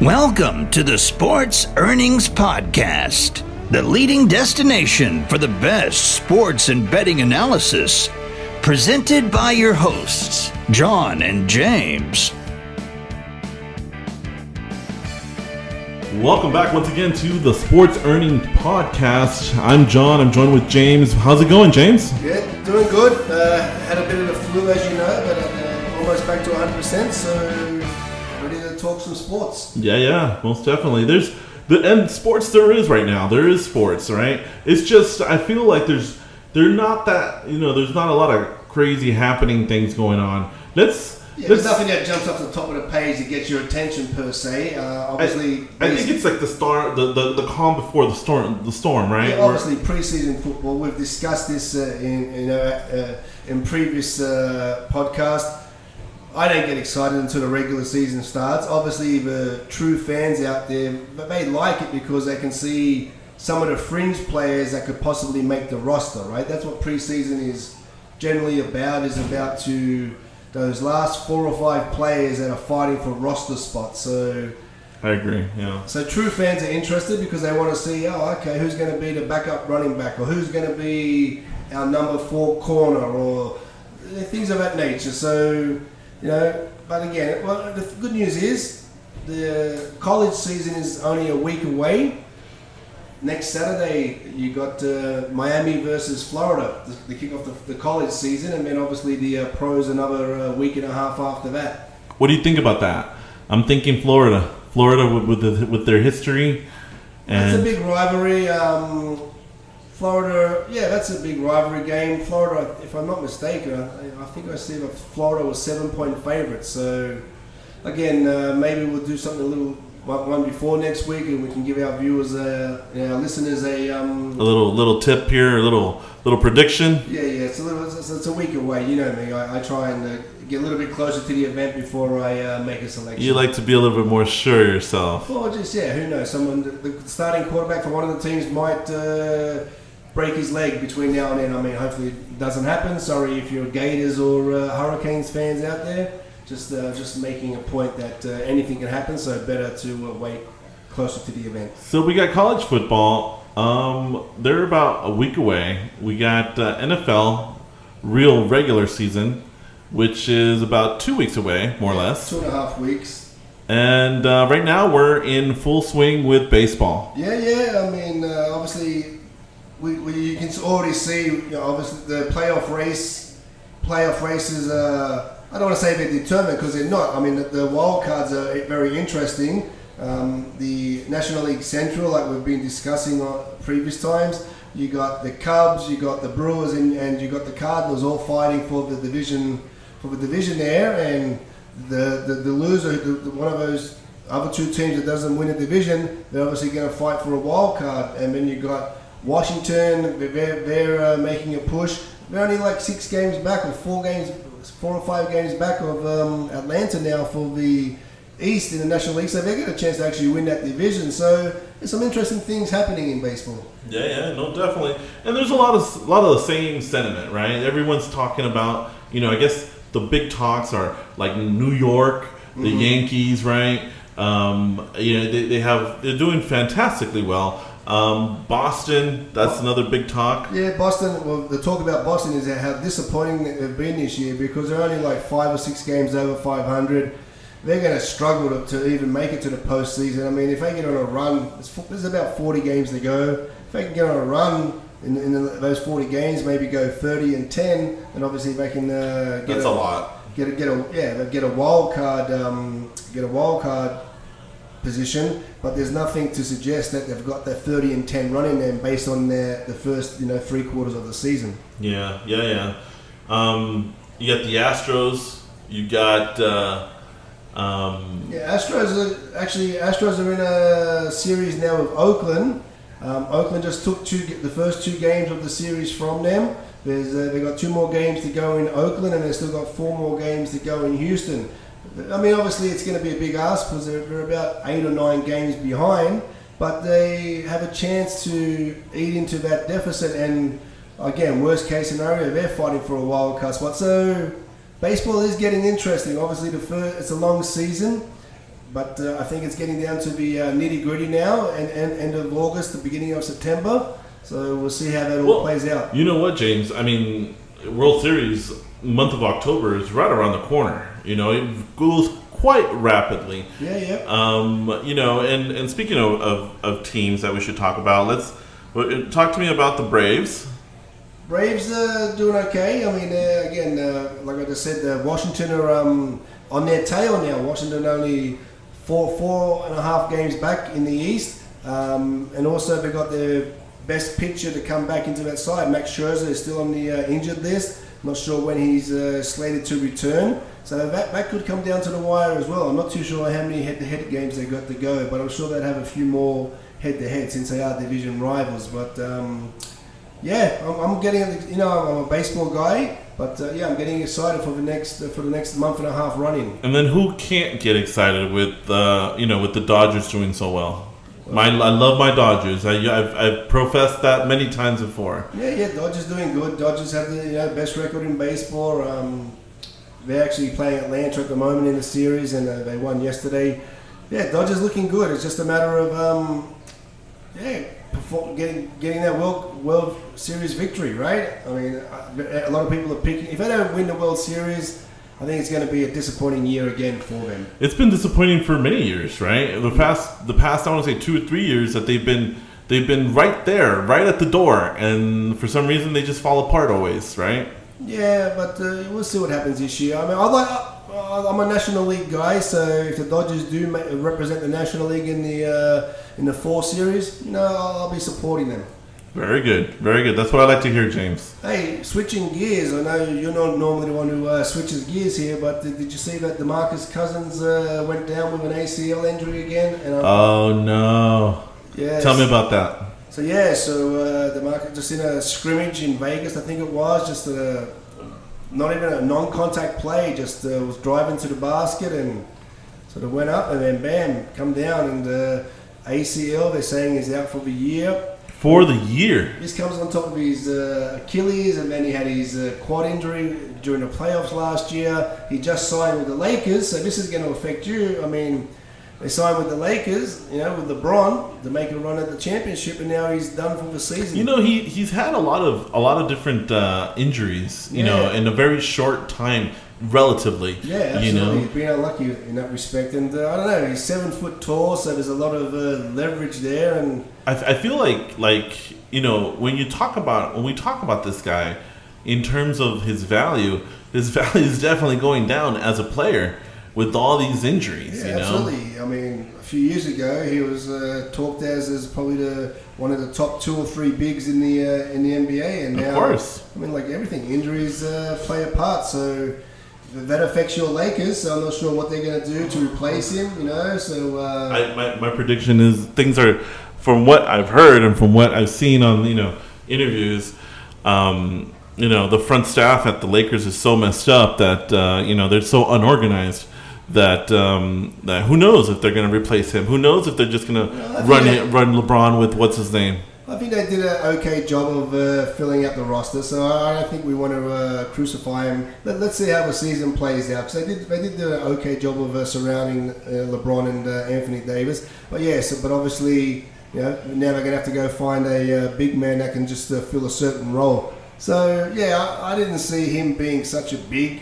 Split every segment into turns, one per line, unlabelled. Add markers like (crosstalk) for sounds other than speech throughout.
Welcome to the Sports Earnings Podcast, the leading destination for the best sports and betting analysis, presented by your hosts, John and James.
Welcome back once again to the Sports Earnings Podcast. I'm John. I'm joined with James. How's it going, James?
Yeah, doing good. Uh, had a bit of a flu, as you know, but uh, almost back to 100%. So ready to talk some sports.
Yeah, yeah, most definitely. There's the and sports there is right now. There is sports, right? It's just I feel like there's they're not that you know there's not a lot of crazy happening things going on. Let's
Yeah, there's nothing that jumps off the top of the page that gets your attention per se. Uh,
I,
obviously,
I think it's like the star, the, the, the calm before the storm, the storm, right?
Yeah, obviously preseason football. We've discussed this uh, in you know uh, in previous uh, podcast. I don't get excited until the regular season starts. Obviously, the true fans out there, but they like it because they can see some of the fringe players that could possibly make the roster. Right, that's what preseason is generally about. Is about to those last four or five players that are fighting for roster spots. So.
I agree. Yeah.
So true fans are interested because they want to see, oh, okay, who's going to be the backup running back, or who's going to be our number four corner, or things of that nature. So, you know, but again, well, the good news is the college season is only a week away. Next Saturday, you got uh, Miami versus Florida, the, the kick off the, the college season, and then obviously the uh, pros another uh, week and a half after that.
What do you think about that? I'm thinking Florida. Florida with with, the, with their history.
That's a big rivalry. Um, Florida, yeah, that's a big rivalry game. Florida, if I'm not mistaken, I, I think I see that Florida was seven point favourite. So, again, uh, maybe we'll do something a little one one before next week, and we can give our viewers, uh, know, our listeners a um,
a little little tip here, a little little prediction.
yeah, yeah. It's a little, it's, it's a week away. You know me. I, I try and uh, get a little bit closer to the event before I uh, make a selection.
You like to be a little bit more sure yourself.
Well, just yeah, who knows? Someone the the starting quarterback for one of the teams might uh, break his leg between now and then. I mean, hopefully it doesn't happen. Sorry if you're Gators or uh, Hurricanes fans out there. Just uh, just making a point that uh, anything can happen. So better to uh, wait closer to the event.
So we got college football. Um, they're about a week away. We got uh, NFL real regular season, which is about two weeks away, more or less.
Two and a half weeks.
And uh, right now we're in full swing with baseball.
Yeah, yeah. I mean, uh, obviously, we, we you can already see. You know, obviously, the playoff race, playoff races. Uh, I don't want to say they're determined because they're not. I mean, the, the wild cards are very interesting. Um, the National League Central, like we've been discussing on previous times, you got the Cubs, you got the Brewers, and, and you got the Cardinals all fighting for the division for the division there, and the the, the loser, the, the, one of those other two teams that doesn't win a division, they're obviously going to fight for a wild card. And then you got Washington, they're, they're uh, making a push. They're only like six games back, or four games, four or five games back of um, Atlanta now for the East in the National League. So they get a chance to actually win that division. So there's some interesting things happening in baseball.
Yeah, yeah, no, definitely. And there's a lot of a lot of the same sentiment, right? Everyone's talking about, you know, I guess the big talks are like New York, the Yankees, right? Um, you know, they, they have they're doing fantastically well. Um, Boston, that's another big talk.
Yeah, Boston. Well, the talk about Boston is how disappointing they've been this year because they're only like five or six games over 500. They're going to struggle to, to even make it to the postseason. I mean, if they get on a run, it's, there's about 40 games to go. If they can get on a run in, in the, those 40 games, maybe go 30 and 10, and obviously they can uh, get
That's a lot.
Get a, get a yeah, get a wild card, um, get a wild card position, but there's nothing to suggest that they've got that 30 and 10 running them based on their the first you know three quarters of the season.
Yeah, yeah, yeah. Um, you got the Astros. You got uh, um,
Yeah, Astros are actually Astros are in a series now with Oakland. Um, Oakland just took two the first two games of the series from them. There's uh, they got two more games to go in Oakland, and they've still got four more games to go in Houston. I mean, obviously, it's going to be a big ask because they're, they're about eight or nine games behind, but they have a chance to eat into that deficit. And again, worst case scenario, they're fighting for a wild card spot. So baseball is getting interesting. Obviously, the first, it's a long season. but uh, I think it's getting down to the uh, nitty gritty now, and, and end of August, the beginning of September. So we'll see how that all
Well,
plays out.
You know what, James? I mean, World Series month of October is right around the corner. You know, it goes quite rapidly.
Yeah, yeah.
Um, you know, and, and speaking of, of, of teams that we should talk about, let's uh, talk to me about the Braves.
Braves are doing okay. I mean, uh, again, uh, like I just said, uh, Washington are um, on their tail now. Washington only four four and a half games back in the East, um, and also they got their best pitcher to come back into that side. Max Scherzer is still on the uh, injured list. Not sure when he's uh, slated to return. So that, that could come down to the wire as well. I'm not too sure how many head-to-head games they got to go, but I'm sure they'd have a few more head-to-head since they are division rivals. But um, yeah, I'm, I'm getting you know I'm a baseball guy, but uh, yeah, I'm getting excited for the next uh, for the next month and a half running.
And then who can't get excited with uh, you know with the Dodgers doing so well? My, I love my Dodgers. I, I've, I've professed that many times before.
Yeah, yeah, Dodgers doing good. Dodgers have the you know, best record in baseball. Um, they're actually playing Atlanta at the moment in the series, and uh, they won yesterday. Yeah, Dodgers looking good. It's just a matter of um, yeah, perform, getting getting that World World Series victory, right? I mean, a lot of people are picking. If they don't win the World Series, I think it's going to be a disappointing year again for them.
It's been disappointing for many years, right? The past, the past, I want to say two or three years that they've been, they've been right there, right at the door, and for some reason they just fall apart always, right?
Yeah, but uh, we'll see what happens this year. I mean, I like. Uh, I'm a National League guy, so if the Dodgers do ma- represent the National League in the uh, in the four series, you know, I'll, I'll be supporting them.
Very good, very good. That's what I like to hear, James.
Hey, switching gears. I know you're not normally the one who uh, switches gears here, but did, did you see that DeMarcus Cousins uh, went down with an ACL injury again? And
Oh no!
yeah,
Tell me about that.
So yeah, so uh, DeMarcus just in a scrimmage in Vegas, I think it was, just a not even a non-contact play, just uh, was driving to the basket and sort of went up and then bam, come down and uh, ACL. They're saying is out for the year.
For the year,
This comes on top of his uh, Achilles, and then he had his uh, quad injury during the playoffs last year. He just signed with the Lakers, so this is going to affect you. I mean, they signed with the Lakers, you know, with LeBron to make a run at the championship, and now he's done for the season.
you know he he's had a lot of a lot of different uh, injuries, you know, in a very short time, relatively.
Yeah, absolutely.
You know,
He's been unlucky in that respect, and uh, I don't know. He's seven foot tall, so there's a lot of uh, leverage there, and
I, I feel like like you know when you talk about when we talk about this guy in terms of his value his (laughs) value is definitely going down as a player with all these injuries
yeah,
you know
absolutely. I mean, a few years ago, he was uh, talked as as probably the one of the top two or three bigs in the uh, in the NBA, and
Of
now
course.
I mean, like everything, injuries uh, play a part. So that affects your Lakers. So I'm not sure what they're going to do to replace him. You know, so uh,
I, my, my prediction is things are from what I've heard and from what I've seen on you know interviews um, you know the front staff at the Lakers is so messed up that uh, you know they're so unorganized that um, that who knows if they're going to replace him who knows if they're just going to run run LeBron with what's his name
I think they did an okay job of uh, filling out the roster, so I don't think we want to uh, crucify him. Let, let's see how the season plays out because they did they did an okay job of uh, surrounding uh, LeBron and uh, Anthony Davis. But yes, but obviously, you know, now they're gonna have to go find a uh, big man that can just uh, fill a certain role. So yeah, I, I didn't see him being such a big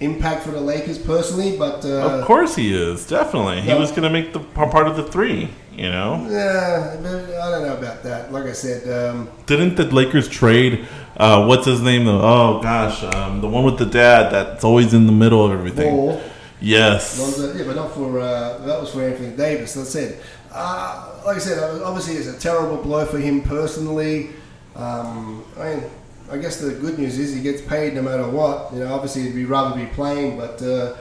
impact for the Lakers personally, but uh,
Of course he is, definitely. He
no.
was going to make the part of the three, you know?
yeah, I don't know about that. Like I said. Um,
Didn't the Lakers trade, uh, what's his name? though? Oh, gosh, um, the one with the dad that's always in the middle of everything.
Ball.
Yes.
Lonzo, yeah, but not for uh, that was for Anthony Davis. That's it. Uh, like I said, obviously it's a terrible blow for him personally. Um, I mean, I guess the good news is he gets paid no matter what. You know, obviously he'd be rather be playing, but uh,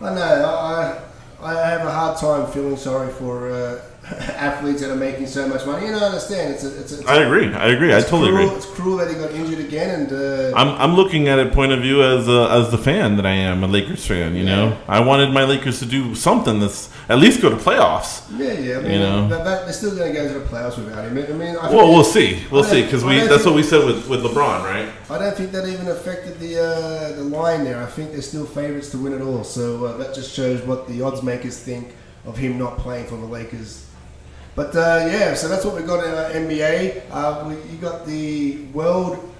I know. I I have a hard time feeling sorry for uh, (laughs) athletes that are making so much money. You know, I understand. It's a, it's, a, it's
I agree. I agree. I totally
cruel,
agree.
It's cruel that he got injured again, and uh,
I'm, I'm looking at it point of view as a, as the fan that I am, a Lakers fan. You know, I wanted my Lakers to do something that's at least go to playoffs.
yeah, yeah. I mean,
You know.
that, that, they're still going to go to the playoffs without him. I mean, I
Well, we'll see. We'll see because we that's what we said with, with LeBron, right?
I don't think that even affected the uh, the line there. I think they're still favourites to win it all. So uh, that just shows what the odds makers think of him not playing for the Lakers. But uh, yeah, so that's what we've got in our NBA. Uh, we, you got the world,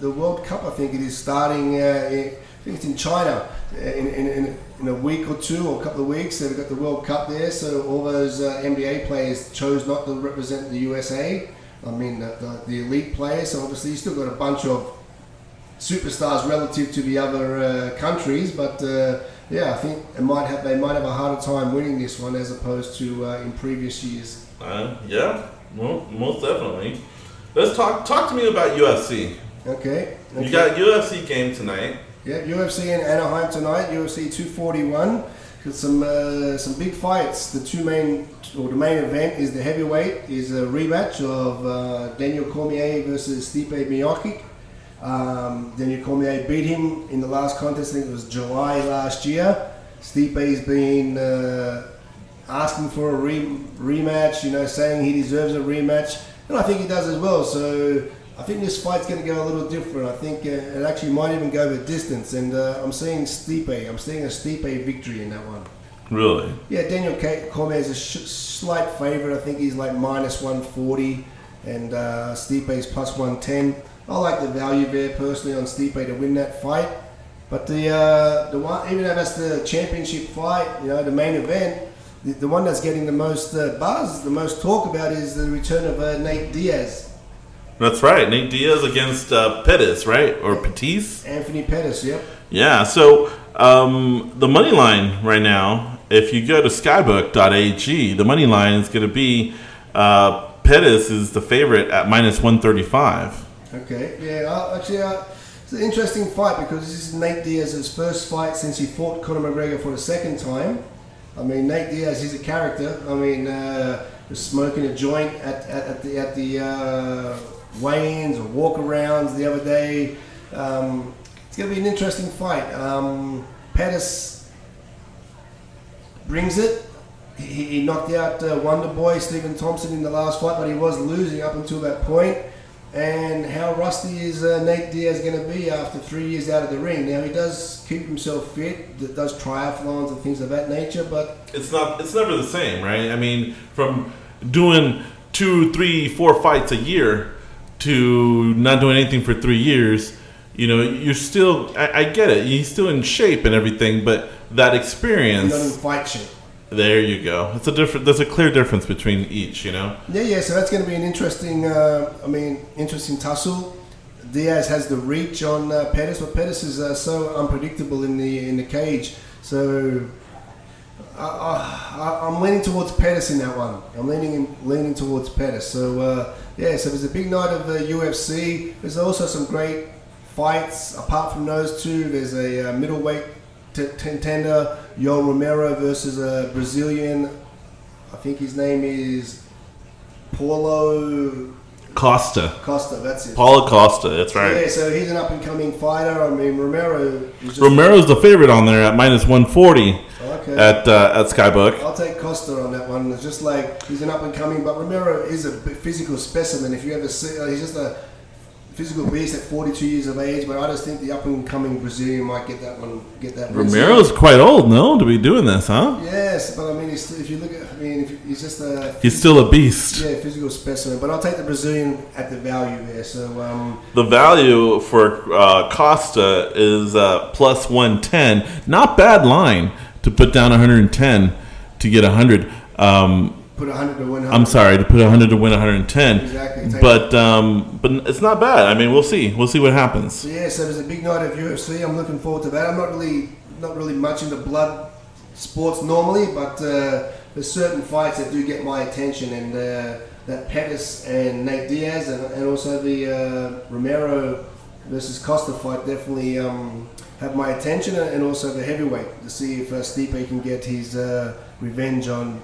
the World Cup. I think it is starting. Uh, in, I think it's in China uh, in, in, in, a week or two or a couple of weeks. So we've got the World Cup there. So all those uh, NBA players chose not to represent the USA. I mean the, the, the elite players. So obviously you still got a bunch of superstars relative to the other uh, countries, but uh, yeah, I think it might have they might have a harder time winning this one as opposed to uh, in previous years.
Uh, yeah, well, most definitely. Let's talk. Talk to me about UFC.
Okay. okay.
You got UFC game tonight.
Yeah, UFC in Anaheim tonight. UFC 241. Got some uh, some big fights. The two main or the main event is the heavyweight is a rematch of uh, Daniel Cormier versus Stipe Miocic. Um, Daniel Cormier beat him in the last contest. I think it was July last year. Stipe's been uh, asking for a re- rematch. You know, saying he deserves a rematch, and I think he does as well. So I think this fight's going to go a little different. I think uh, it actually might even go the distance. And uh, I'm seeing Stipe. I'm seeing a Stipe victory in that one.
Really?
Yeah, Daniel K- Cormier is a sh- slight favorite. I think he's like minus 140, and uh, Stipe is plus 110. I like the value there personally on Stipe to win that fight. But the uh, the one, even though that's the championship fight, you know, the main event, the, the one that's getting the most uh, buzz, the most talk about is the return of uh, Nate Diaz,
That's right. Nate Diaz against uh, Pettis, right? Or Pettis?
Anthony Pettis. Yep.
Yeah. So um, the money line right now, if you go to skybook.ag, the money line is going to be uh, Pettis is the favorite at minus 135.
Okay. Yeah. Uh, actually, uh, it's an interesting fight because this is Nate Diaz's first fight since he fought Conor McGregor for the second time. I mean, Nate Diaz, he's a character. I mean, uh, smoking a joint at, at, at the at the uh, weigh-ins or walk-arounds the other day. Um, it's going to be an interesting fight. Um, Pettis brings it. He, he knocked out uh, Wonder Boy Stephen Thompson in the last fight, but he was losing up until that point. And how rusty is uh, Nate Diaz going to be after three years out of the ring? Now he does keep himself fit, does triathlons and things of that nature, but
It's not. It's never the same, right? I mean, from doing two, three, four fights a year to not doing anything for three years, you know, you're still. I, I get it. He's still in shape and everything, but that experience.
in fight shape.
There you go. It's a different. There's a clear difference between each. You know.
Yeah, yeah. So that's going to be an interesting. Uh, I mean, interesting tussle. Diaz has the reach on uh, Pettis, but Pettis is uh, so unpredictable in the in the cage. So I, I'm leaning towards Pettis in that one. I'm leaning leaning towards Pettis. So uh, yeah, so there's a big night of the UFC. There's also some great fights apart from those two. There's a uh, middleweight contender, Yoel Romero versus a Brazilian. I think his name is Paulo
Costa.
Costa. That's it.
Paulo Costa. That's right.
Yeah, so he's an up and coming fighter. I mean, Romero is
Romero's the favorite on there at minus 140
Okay.
at uh, at Skybook.
I'll take Costa on that one. It's just like he's an up and coming, but Romero is a physical specimen. If you ever see, uh, he's just a physical beast at 42 years of age. But I just think the up and coming Brazilian might get that one. Get that. win.
Romero's quite old, no, to be doing this, huh?
Yes, but I mean, he's, if you look at, I mean, if he's just a
He's still a beast.
yeah physical specimen. But I'll take the Brazilian at the value there. So um,
The value for uh, Costa is uh, plus 110. Not bad line to put down 110 to get 100. Um,
put 100 to 100.
I'm sorry to put 100 to win 110.
Exactly. Take-
But um, but it's not bad. I mean, we'll see. We'll see what happens.
So yeah, so there's a big night of UFC. I'm looking forward to that. I'm not really not really much into blood sports normally, but uh, there's certain fights that do get my attention, and uh, that Pettis and Nate Diaz, and, and also the uh, Romero versus Costa fight definitely um, have my attention, and also the heavyweight to see if uh, Stipe can get his uh, revenge on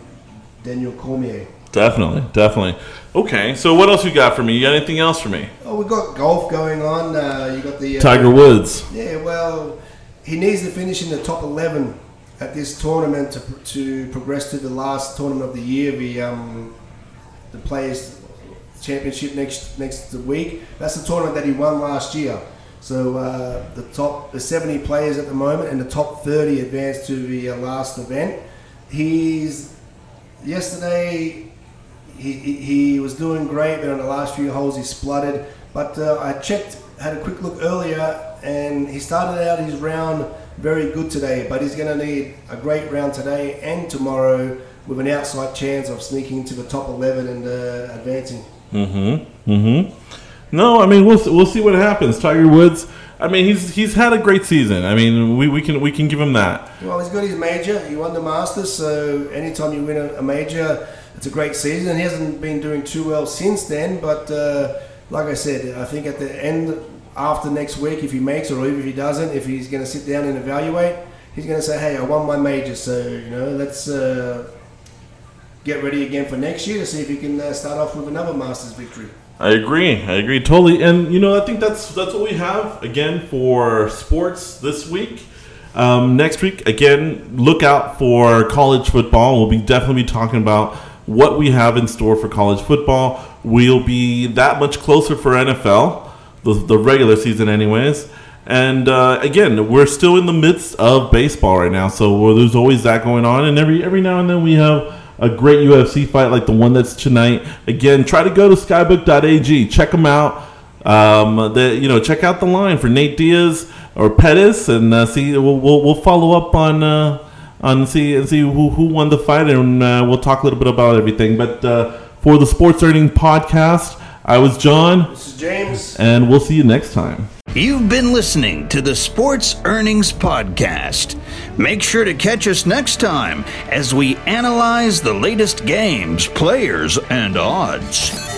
Daniel Cormier.
Definitely, definitely. Okay, so what else you got for me? You got anything else for me?
Oh, we've got golf going on. Uh, you got the uh,
Tiger Woods.
Yeah, well, he needs to finish in the top 11 at this tournament to, to progress to the last tournament of the year, the um, the Players Championship next next week. That's the tournament that he won last year. So uh, the top, the 70 players at the moment, and the top 30 advanced to the uh, last event. He's yesterday he, he, he was doing great, but on the last few holes he spluttered. But uh, I checked, had a quick look earlier, and he started out his round very good today. But he's going to need a great round today and tomorrow with an outside chance of sneaking into the top 11 and uh, advancing.
Mm-hmm. Mm-hmm. No, I mean we'll we'll see what happens. Tiger Woods. I mean he's he's had a great season. I mean we, we can we can give him that.
Well, he's got his major. He won the Masters, so anytime you win a, a major, it's a great season. He hasn't been doing too well since then, but uh, like I said, I think at the end after next week, if he makes or even if he doesn't, if he's going to sit down and evaluate, he's going to say, "Hey, I won my major, so you know, let's." Uh, get ready again for next year to see if he can uh, start off with another Masters victory.
I agree. I agree totally. And you know, I think that's that's what we have again for sports this week. Um, next week, again, look out for college football. We'll be definitely be talking about what we have in store for college football. We'll be that much closer for NFL, the, the regular season, anyways. And uh, again, we're still in the midst of baseball right now, so there's always that going on. And every every now and then we have a great UFC fight like the one that's tonight. Again, try to go to skybook.ag, check them out. Um, the, you know, check out the line for Nate Diaz or Pettis, and uh, see. We'll, we'll, we'll follow up on uh, on see and see who, who won the fight, and uh, we'll talk a little bit about everything. But uh, for the Sports Earning Podcast, I was John.
This is James,
and we'll see you next time.
You've been listening to the Sports Earnings Podcast. Make sure to catch us next time as we analyze the latest games, players, and odds.